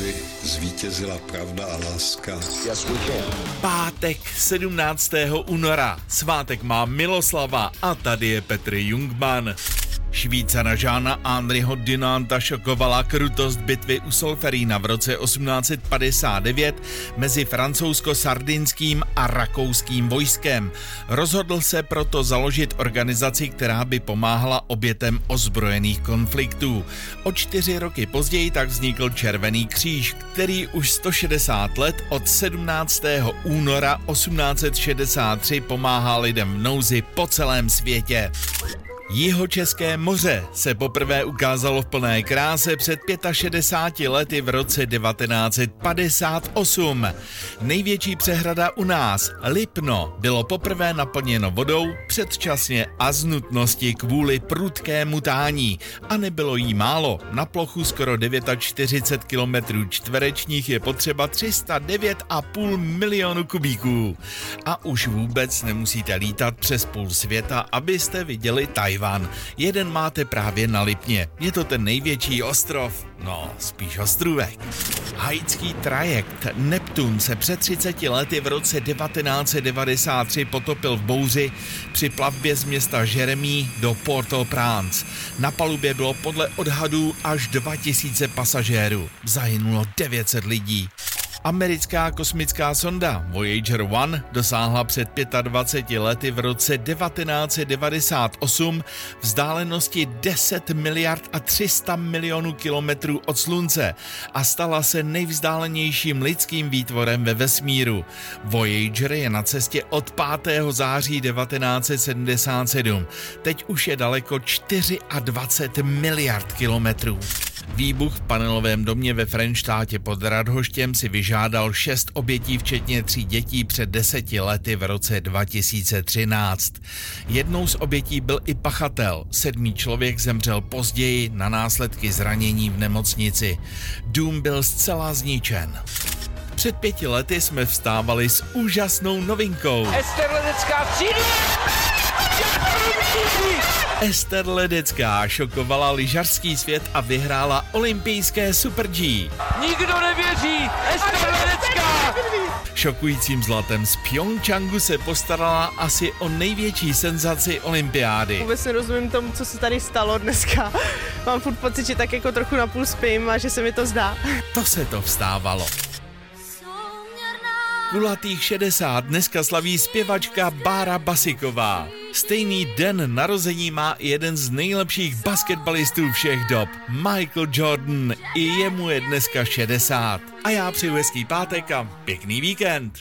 aby zvítězila pravda a láska. Pátek 17. února. Svátek má Miloslava a tady je Petr Jungman. Švýcara Žána Andriho Dinanta šokovala krutost bitvy u Solferína v roce 1859 mezi francouzsko-sardinským a rakouským vojskem. Rozhodl se proto založit organizaci, která by pomáhala obětem ozbrojených konfliktů. O čtyři roky později tak vznikl Červený kříž, který už 160 let od 17. února 1863 pomáhá lidem v nouzi po celém světě. Jihočeské moře se poprvé ukázalo v plné kráse před 65 lety v roce 1958. Největší přehrada u nás, Lipno, bylo poprvé naplněno vodou předčasně a z nutnosti kvůli prudkému tání. A nebylo jí málo. Na plochu skoro 49 km čtverečních je potřeba 309,5 milionu kubíků. A už vůbec nemusíte lítat přes půl světa, abyste viděli Tajvan. Tajvan. Jeden máte právě na Lipně. Je to ten největší ostrov, no spíš ostrůvek. Haitský trajekt Neptun se před 30 lety v roce 1993 potopil v bouři při plavbě z města Jeremy do Port-au-Prince. Na palubě bylo podle odhadů až 2000 pasažérů. Zahynulo 900 lidí. Americká kosmická sonda Voyager 1 dosáhla před 25 lety v roce 1998 vzdálenosti 10 miliard a 300 milionů kilometrů od Slunce a stala se nejvzdálenějším lidským výtvorem ve vesmíru. Voyager je na cestě od 5. září 1977. Teď už je daleko 24 miliard kilometrů. Výbuch v panelovém domě ve Frenštátě pod Radhoštěm si vyžádal šest obětí, včetně tří dětí před deseti lety v roce 2013. Jednou z obětí byl i pachatel. Sedmý člověk zemřel později na následky zranění v nemocnici. Dům byl zcela zničen. Před pěti lety jsme vstávali s úžasnou novinkou. Ester Ledecká přijde! Ester Ledecká šokovala lyžařský svět a vyhrála olympijské Super G. Nikdo nevěří! Ester Ledecká! Šokujícím zlatem z Pyeongchangu se postarala asi o největší senzaci olympiády. Vůbec nerozumím tomu, co se tady stalo dneska. Mám furt pocit, že tak jako trochu napůl spím a že se mi to zdá. To se to vstávalo. Kulatých 60 dneska slaví zpěvačka Bára Basiková. Stejný den narození má jeden z nejlepších basketbalistů všech dob, Michael Jordan. I jemu je dneska 60. A já přeju hezký pátek a pěkný víkend.